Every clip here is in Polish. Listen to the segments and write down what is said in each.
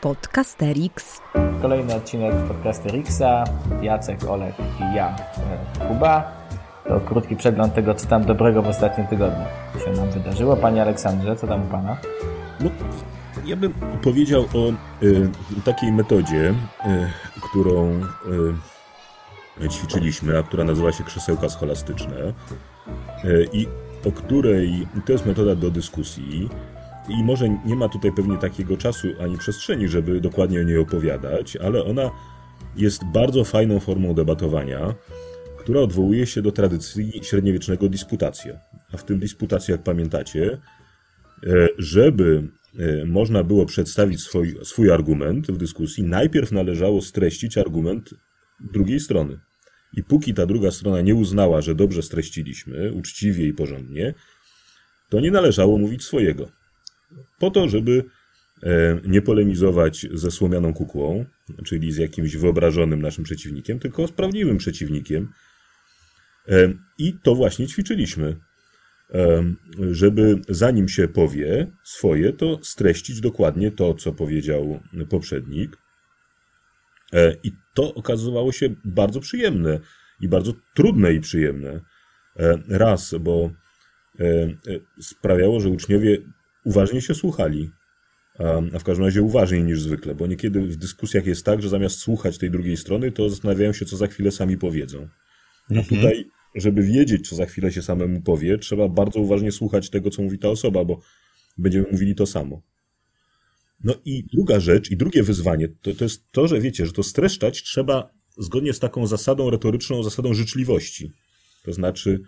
Podcasterix. Kolejny odcinek Podcasterixa. Jacek, Olek i ja, e, Kuba. To krótki przegląd tego, co tam dobrego w ostatnim tygodniu się nam wydarzyło. Panie Aleksandrze, co tam u Pana? No, ja bym powiedział o y, takiej metodzie, y, którą y, ćwiczyliśmy, a która nazywa się krzesełka scholastyczne i o której, to jest metoda do dyskusji, i może nie ma tutaj pewnie takiego czasu ani przestrzeni, żeby dokładnie o niej opowiadać, ale ona jest bardzo fajną formą debatowania, która odwołuje się do tradycji średniowiecznego disputacja. A w tym disputacji, jak pamiętacie, e, żeby e, można było przedstawić swój, swój argument w dyskusji, najpierw należało streścić argument drugiej strony. I póki ta druga strona nie uznała, że dobrze streściliśmy, uczciwie i porządnie, to nie należało mówić swojego po to, żeby e, nie polemizować ze słomianą kukłą, czyli z jakimś wyobrażonym naszym przeciwnikiem, tylko z prawdziwym przeciwnikiem. E, I to właśnie ćwiczyliśmy, e, żeby zanim się powie swoje, to streścić dokładnie to, co powiedział poprzednik. I to okazywało się bardzo przyjemne i bardzo trudne i przyjemne. Raz, bo sprawiało, że uczniowie uważnie się słuchali. A w każdym razie uważniej niż zwykle, bo niekiedy w dyskusjach jest tak, że zamiast słuchać tej drugiej strony, to zastanawiają się, co za chwilę sami powiedzą. A mhm. tutaj, żeby wiedzieć, co za chwilę się samemu powie, trzeba bardzo uważnie słuchać tego, co mówi ta osoba, bo będziemy mówili to samo. No i druga rzecz, i drugie wyzwanie, to, to jest to, że wiecie, że to streszczać trzeba zgodnie z taką zasadą retoryczną, zasadą życzliwości. To znaczy,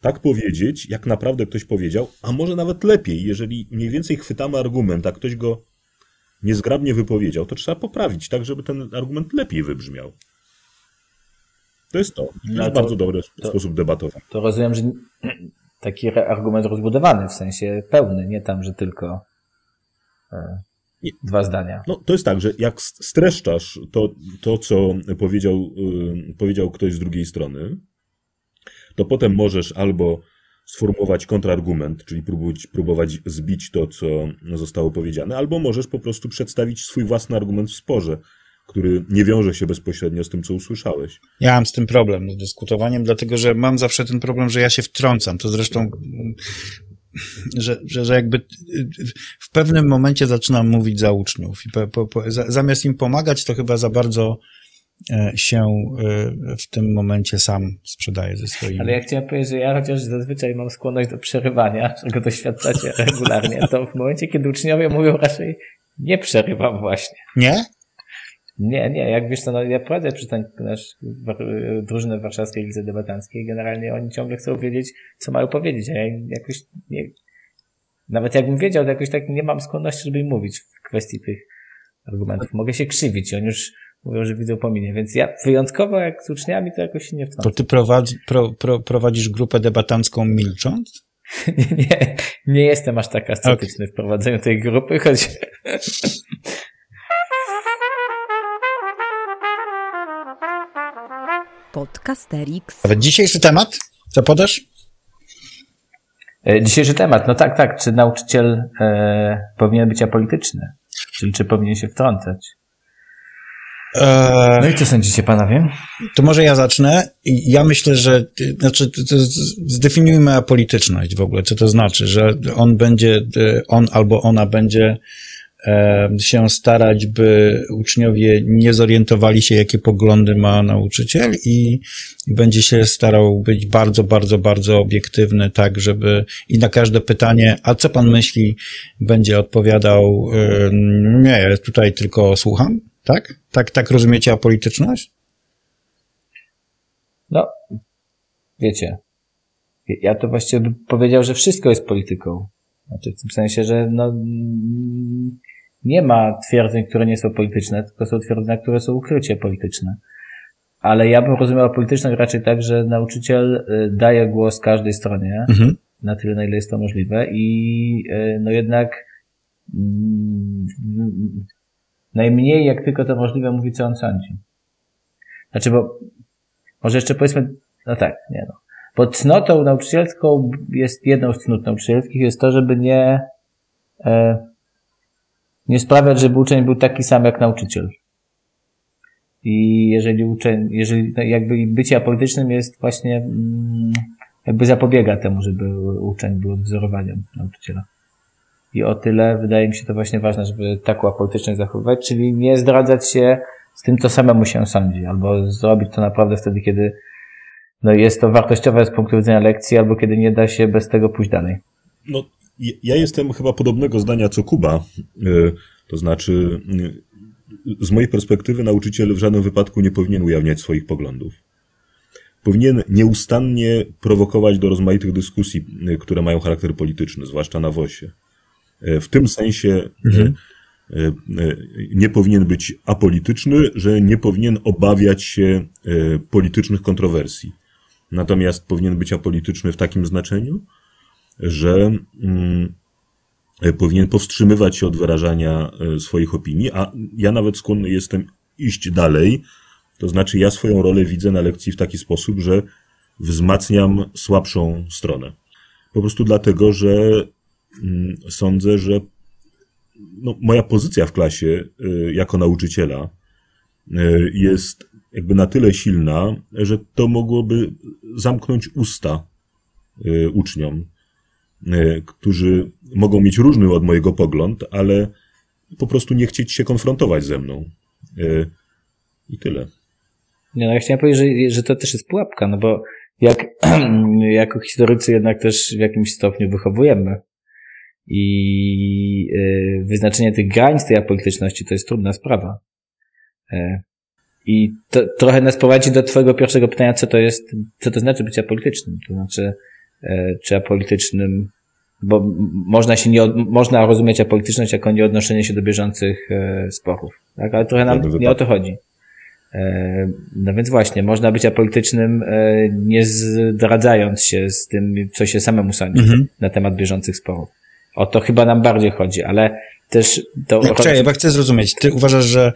tak powiedzieć, jak naprawdę ktoś powiedział, a może nawet lepiej, jeżeli mniej więcej chwytamy argument, a ktoś go niezgrabnie wypowiedział, to trzeba poprawić tak, żeby ten argument lepiej wybrzmiał. To jest to. To no jest to, bardzo dobry to, sposób debatowania. To rozumiem, że taki argument rozbudowany, w sensie pełny, nie tam, że tylko e, nie. dwa zdania. No, to jest tak, że jak streszczasz to, to co powiedział, y, powiedział ktoś z drugiej strony, to potem możesz albo sformułować kontrargument, czyli próbować, próbować zbić to, co zostało powiedziane, albo możesz po prostu przedstawić swój własny argument w sporze, który nie wiąże się bezpośrednio z tym, co usłyszałeś. Ja mam z tym problem, z dyskutowaniem, dlatego że mam zawsze ten problem, że ja się wtrącam. To zresztą że, że, że jakby w pewnym momencie zaczynam mówić za uczniów i po, po, zamiast im pomagać, to chyba za bardzo się e, w tym momencie sam sprzedaje ze swoimi. Ale ja chciałem powiedzieć, że ja chociaż zazwyczaj mam skłonność do przerywania, czego doświadczacie regularnie, to w momencie, kiedy uczniowie mówią raczej nie przerywam właśnie. Nie? Nie, nie, jak wiesz co, no ja prowadzę przystań nasz drużynę warszawskiej Lidze Debatanckiej, generalnie oni ciągle chcą wiedzieć, co mają powiedzieć, a ja jakoś nie, nawet jakbym wiedział, to jakoś tak nie mam skłonności, żeby im mówić w kwestii tych argumentów. Mogę się krzywić, oni już mówią, że widzą pominie, więc ja wyjątkowo jak z uczniami to jakoś się nie wtrącam. To ty prowadzi, pro, pro, prowadzisz grupę debatancką milcząc? nie, nie, nie jestem aż tak ascetyczny okay. w prowadzeniu tej grupy, choć... Podcasterix. Ale dzisiejszy temat? Co podasz? E, dzisiejszy temat, no tak, tak. Czy nauczyciel e, powinien być apolityczny? Czyli czy powinien się wtrącać? No i co sądzicie, panowie? To może ja zacznę. Ja myślę, że, znaczy, zdefiniujmy apolityczność w ogóle, co to znaczy, że on będzie, on albo ona będzie się starać, by uczniowie nie zorientowali się, jakie poglądy ma nauczyciel i będzie się starał być bardzo, bardzo, bardzo obiektywny, tak, żeby i na każde pytanie, a co pan myśli, będzie odpowiadał, nie, ja tutaj tylko słucham, tak? Tak, tak rozumiecie apolityczność? No, wiecie, ja to właściwie bym powiedział, że wszystko jest polityką. Znaczy w tym sensie, że no, nie ma twierdzeń, które nie są polityczne, tylko są twierdzenia, które są ukrycie polityczne. Ale ja bym rozumiał polityczność raczej tak, że nauczyciel y, daje głos każdej stronie, mhm. na tyle, na ile jest to możliwe i y, no jednak mm, najmniej jak tylko to możliwe mówi, co on sądzi. Znaczy, bo może jeszcze powiedzmy, no tak, nie no. Bo cnotą nauczycielską jest jedną z cnót nauczycielskich jest to, żeby nie, e, nie sprawiać, żeby uczeń był taki sam jak nauczyciel. I jeżeli uczeń, jeżeli jakby bycie apolitycznym jest właśnie, mm, jakby zapobiega temu, żeby uczeń był wzorowaniem nauczyciela. I o tyle wydaje mi się to właśnie ważne, żeby taką apolityczność zachowywać, czyli nie zdradzać się z tym, co samemu się sądzi, albo zrobić to naprawdę wtedy, kiedy no, jest to wartościowe z punktu widzenia lekcji, albo kiedy nie da się bez tego pójść dalej. No, ja jestem chyba podobnego zdania co Kuba. Y, to znaczy, y, z mojej perspektywy, nauczyciel w żadnym wypadku nie powinien ujawniać swoich poglądów. Powinien nieustannie prowokować do rozmaitych dyskusji, y, które mają charakter polityczny, zwłaszcza na WOSie. W tym sensie mhm. nie powinien być apolityczny, że nie powinien obawiać się politycznych kontrowersji. Natomiast powinien być apolityczny w takim znaczeniu, że mm, powinien powstrzymywać się od wyrażania e, swoich opinii, a ja nawet skłonny jestem iść dalej, to znaczy ja swoją rolę widzę na lekcji w taki sposób, że wzmacniam słabszą stronę. Po prostu dlatego, że sądzę, że no, moja pozycja w klasie e, jako nauczyciela e, jest jakby na tyle silna, że to mogłoby zamknąć usta uczniom E, którzy mogą mieć różny od mojego pogląd, ale po prostu nie chcieć się konfrontować ze mną. I tyle. Nie, no ja chciałem powiedzieć, że, że to też jest pułapka, no bo jak jako historycy jednak też w jakimś stopniu wychowujemy i e, wyznaczenie tych granic tej apolityczności to jest trudna sprawa. I to trochę nas prowadzi do twojego pierwszego pytania, co to jest, co to znaczy być apolitycznym. To znaczy, E, czy apolitycznym, bo można się nie, można rozumieć apolityczność jako nieodnoszenie się do bieżących e, sporów, tak? Ale trochę nam nie o to chodzi. E, no więc właśnie, można być apolitycznym, nie zdradzając się z tym, co się samemu sądzi mhm. na temat bieżących sporów. O to chyba nam bardziej chodzi, ale też to... No, czekaj, ja chcę zrozumieć. Ty uważasz, że,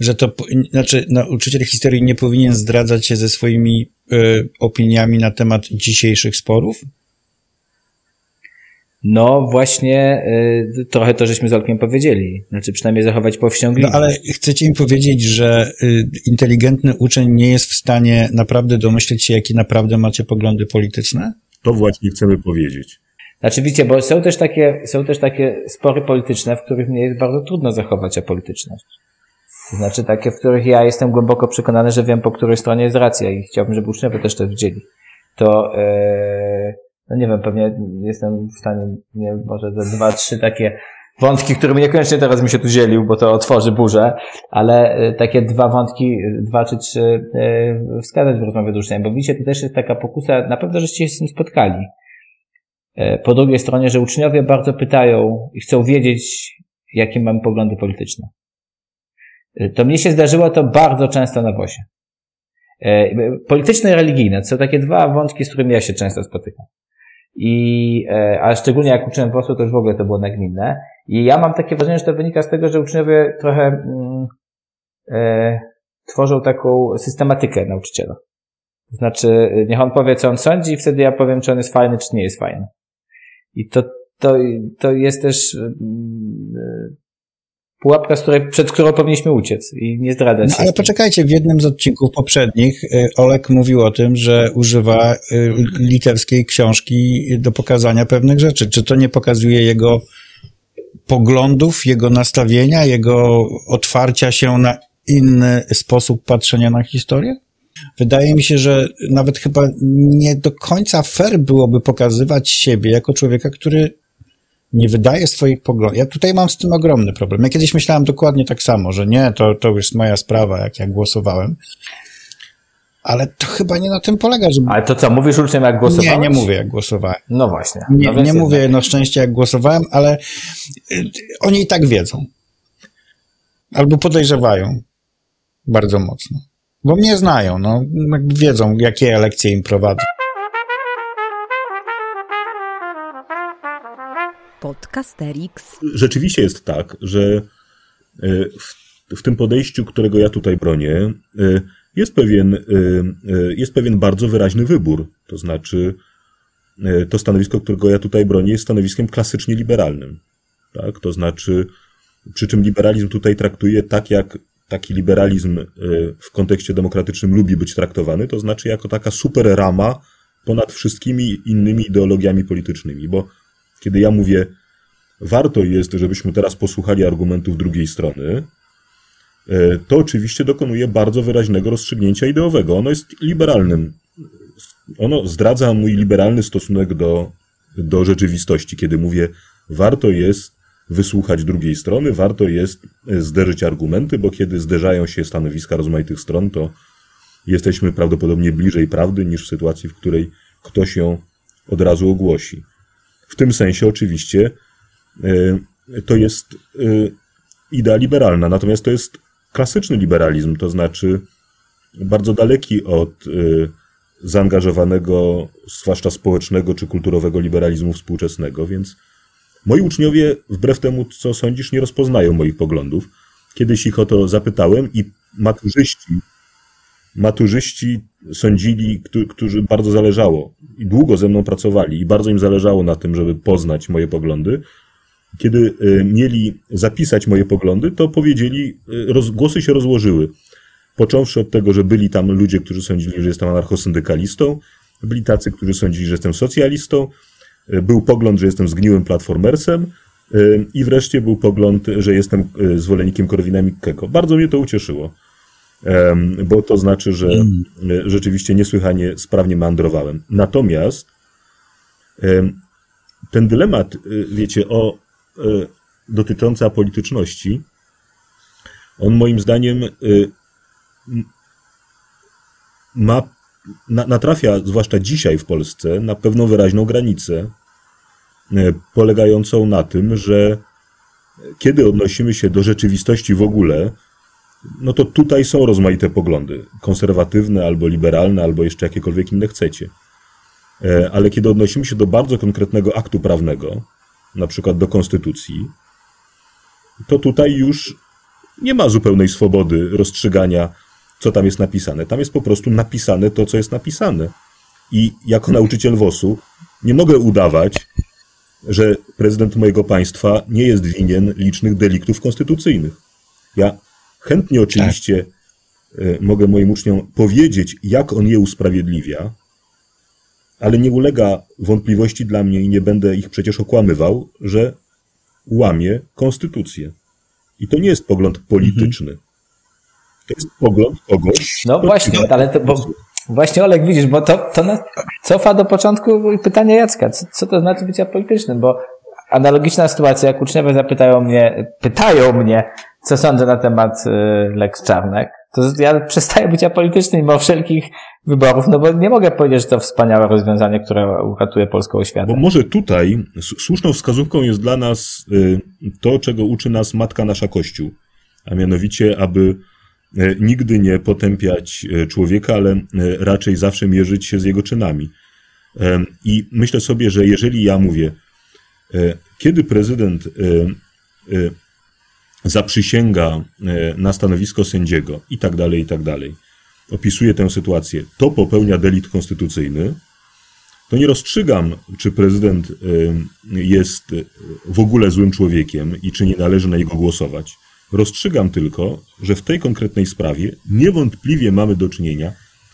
że to, znaczy nauczyciel historii nie powinien zdradzać się ze swoimi y, opiniami na temat dzisiejszych sporów? No właśnie, y, trochę to żeśmy z Olkiem powiedzieli. Znaczy przynajmniej zachować powściągliwość. No ale chcecie mi powiedzieć, że y, inteligentny uczeń nie jest w stanie naprawdę domyśleć się, jakie naprawdę macie poglądy polityczne? To właśnie chcemy powiedzieć. Znaczy widzicie, bo są też takie, są też takie spory polityczne, w których mnie jest bardzo trudno zachować apolityczność. To znaczy takie, w których ja jestem głęboko przekonany, że wiem, po której stronie jest racja i chciałbym, żeby uczniowie też to widzieli. To, e, no nie wiem, pewnie jestem w stanie, nie może ze dwa, trzy takie wątki, którymi niekoniecznie teraz mi się tu dzielił, bo to otworzy burzę, ale e, takie dwa wątki, dwa czy trzy e, wskazać w rozmowie z uczniami, bo widzicie, to też jest taka pokusa, na pewno żeście się z tym spotkali po drugiej stronie, że uczniowie bardzo pytają i chcą wiedzieć, jakie mamy poglądy polityczne. E, to mnie się zdarzyło to bardzo często na WOSie. E, polityczne i religijne to są takie dwa wątki, z którymi ja się często spotykam. I, a szczególnie jak uczyłem WOS-u, to już w ogóle to było nagminne. I ja mam takie wrażenie, że to wynika z tego, że uczniowie trochę mm, e, tworzą taką systematykę nauczyciela. To znaczy, niech on powie, co on sądzi i wtedy ja powiem, czy on jest fajny, czy nie jest fajny. I to, to, to jest też yy, pułapka, z której, przed którą powinniśmy uciec i nie zdradzać no, Ale poczekajcie, w jednym z odcinków poprzednich y, Olek mówił o tym, że używa litewskiej książki do pokazania pewnych rzeczy. Czy to nie pokazuje jego poglądów, jego nastawienia, jego otwarcia się na inny sposób patrzenia na historię? Wydaje mi się, że nawet chyba nie do końca fair byłoby pokazywać siebie jako człowieka, który nie wydaje swoich poglądów. Ja tutaj mam z tym ogromny problem. Ja kiedyś myślałem dokładnie tak samo, że nie, to, to już moja sprawa, jak ja głosowałem. Ale to chyba nie na tym polega, żeby... Ale to co, mówisz uczniom jak głosowałeś? Nie, nie mówię jak głosowałem. No właśnie. Nie, no nie mówię na szczęście jak głosowałem, ale y, oni i tak wiedzą. Albo podejrzewają bardzo mocno. Bo mnie znają, no, wiedzą, jakie lekcje im prowadzę. Podcasterix. Rzeczywiście jest tak, że e, w, w tym podejściu, którego ja tutaj bronię, e, jest pewien, e, jest pewien bardzo wyraźny wybór. To znaczy, to stanowisko, którego ja tutaj bronię, jest stanowiskiem klasycznie liberalnym. Tak? To znaczy, Przy czym liberalizm tutaj traktuje tak, jak taki liberalizm y, w kontekście demokratycznym lubi być traktowany, to znaczy jako taka super rama ponad wszystkimi innymi ideologiami politycznymi. Bo kiedy ja mówię, warto jest, żebyśmy teraz posłuchali argumentów drugiej strony, y, to oczywiście dokonuje bardzo wyraźnego rozstrzygnięcia ideowego. Ono jest liberalnym. Ono zdradza mój liberalny stosunek do, do rzeczywistości, kiedy mówię, warto jest wysłuchać drugiej strony, warto jest e, zderzyć argumenty, bo kiedy zderzają się stanowiska rozmaitych stron, to jesteśmy prawdopodobnie bliżej prawdy niż w sytuacji, w której ktoś ją od razu ogłosi. W tym sensie oczywiście e, to jest e, idea liberalna, natomiast to jest klasyczny liberalizm, to znaczy bardzo daleki od zaangażowanego, zwłaszcza społecznego czy kulturowego liberalizmu współczesnego, więc Moi uczniowie, wbrew temu, co sądzisz, nie rozpoznają moich poglądów. Kiedyś ich o to zapytałem i maturzyści, maturzyści sądzili, którzy bardzo zależało i długo ze mną pracowali i bardzo im zależało na tym, żeby poznać moje poglądy. Kiedy y, mieli zapisać moje poglądy, to powiedzieli, y, głosy się rozłożyły. Począwszy od tego, że byli tam ludzie, którzy sądzili, że jestem anarchosyndykalistą, byli tacy, którzy sądzili, że jestem socjalistą, E, był pogląd, że jestem zgniłym platformersem e, i wreszcie był pogląd, że jestem e, zwolennikiem Korwina Mikkego. Bardzo mnie to ucieszyło, bo to znaczy, że mm. rzeczywiście niesłychanie sprawnie meandrowałem. Natomiast ten dylemat, wiecie, o dotyczący apolityczności, on moim zdaniem ma natrafia, zwłaszcza dzisiaj w Polsce, na pewną wyraźną granicę, e, polegającą na tym, że kiedy odnosimy się do rzeczywistości w ogóle, no to tutaj są rozmaite poglądy, konserwatywne albo liberalne, albo jeszcze jakiekolwiek inne chcecie. E, ale kiedy odnosimy się do bardzo konkretnego aktu prawnego, na przykład do konstytucji, to tutaj już nie ma zupełnej swobody rozstrzygania co tam jest napisane. Tam jest po prostu napisane to, co jest napisane. I jako nauczyciel WOS-u nie mogę udawać, że prezydent mojego państwa nie jest winien licznych deliktów konstytucyjnych. Ja chętnie oczywiście tak. mogę moim uczniom powiedzieć, jak on je usprawiedliwia, ale nie ulega wątpliwości dla mnie i nie będę ich przecież okłamywał, że łamie konstytucję. I to nie jest pogląd polityczny. Mhm. To jest pogląd kogoś. No właśnie, ale to, bo właśnie Olek widzisz, bo to, to nas cofa do początku pytania Jacka. Co, co to znaczy bycia politycznym? Bo analogiczna sytuacja, jak uczniowie zapytają mnie, pytają mnie, co sądzę na temat y, Lex Czarnek, to ja przestaję być apolityczny mimo wszelkich wyborów, no bo nie mogę powiedzieć, że to wspaniałe rozwiązanie, które uratuje polską oświatę. Bo może tutaj słuszną wskazówką jest dla nas y, to, czego uczy nas Matka Nasza Kościół, a mianowicie, aby nigdy nie potępiać e, człowieka, ale e, raczej zawsze mierzyć się z jego czynami. I myślę sobie, że jeżeli ja mówię, kiedy prezydent zaprzysięga na stanowisko sędziego i tak dalej, i tak dalej, opisuje tę sytuację, to popełnia delikt konstytucyjny, to nie rozstrzygam, czy prezydent jest w ogóle złym człowiekiem i czy nie należy na niego głosować. Rozstrzygam tylko, że w tej konkretnej sprawie niewątpliwie mamy do czynienia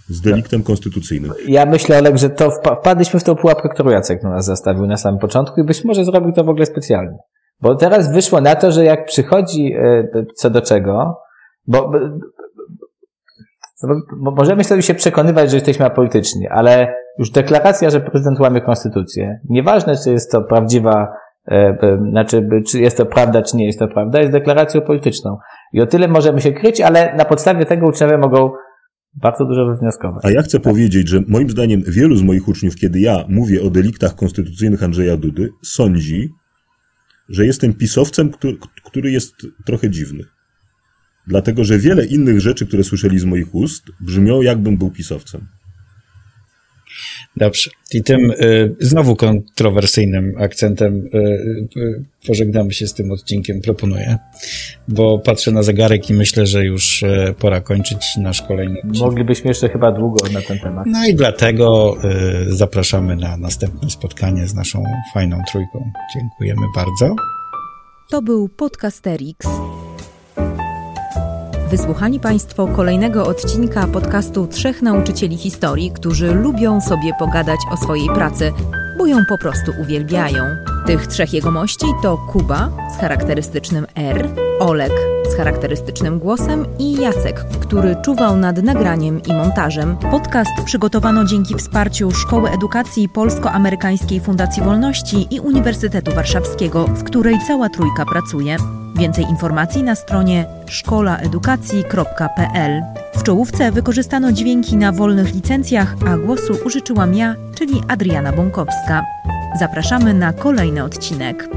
z deliktem konstytucyjnym. Ja myślę, Olek, że to wpadliśmy w tą pułapkę, którą Jacek na nas zastawił na samym początku i być może zrobił to w ogóle specjalnie. Bo teraz wyszło na to, że jak przychodzi e, co do czego, bo, bo, bo możemy się przekonywać, że jesteśmy apolityczni, ale już deklaracja, że prezydent łamie konstytucję, nieważne czy jest to prawdziwa znaczy, czy jest to prawda, czy nie jest to prawda, jest deklaracją polityczną. I o tyle możemy się kryć, ale na podstawie tego uczniowie mogą bardzo dużo wywnioskować. A ja chcę powiedzieć, że moim zdaniem wielu z moich uczniów, kiedy ja mówię o deliktach konstytucyjnych Andrzeja Dudy, sądzi, że jestem pisowcem, który jest trochę dziwny. Dlatego, że wiele innych rzeczy, które słyszeli z moich ust, brzmią jakbym był pisowcem. Dobrze. I tym y, znowu kontrowersyjnym akcentem y, y, pożegnamy się z tym odcinkiem, proponuję. Bo patrzę na zegarek i myślę, że już y, pora kończyć nasz kolejny odcinek. Moglibyśmy jeszcze chyba długo na ten temat. No i dlatego y, zapraszamy na następne spotkanie z naszą fajną trójką. Dziękujemy bardzo. To był Podcasterix. Wysłuchali Państwo kolejnego odcinka podcastu Trzech Nauczycieli Historii, którzy lubią sobie pogadać o swojej pracy, bo ją po prostu uwielbiają. Tych trzech jegomości to Kuba z charakterystycznym R, Olek z charakterystycznym głosem i Jacek, który czuwał nad nagraniem i montażem. Podcast przygotowano dzięki wsparciu Szkoły Edukacji Polsko-Amerykańskiej Fundacji Wolności i Uniwersytetu Warszawskiego, w której cała trójka pracuje. Więcej informacji na stronie szkolaedukacji.pl. W czołówce wykorzystano dźwięki na wolnych licencjach, a głosu użyczyłam ja, czyli Adriana Bąkowska. Zapraszamy na kolejny odcinek.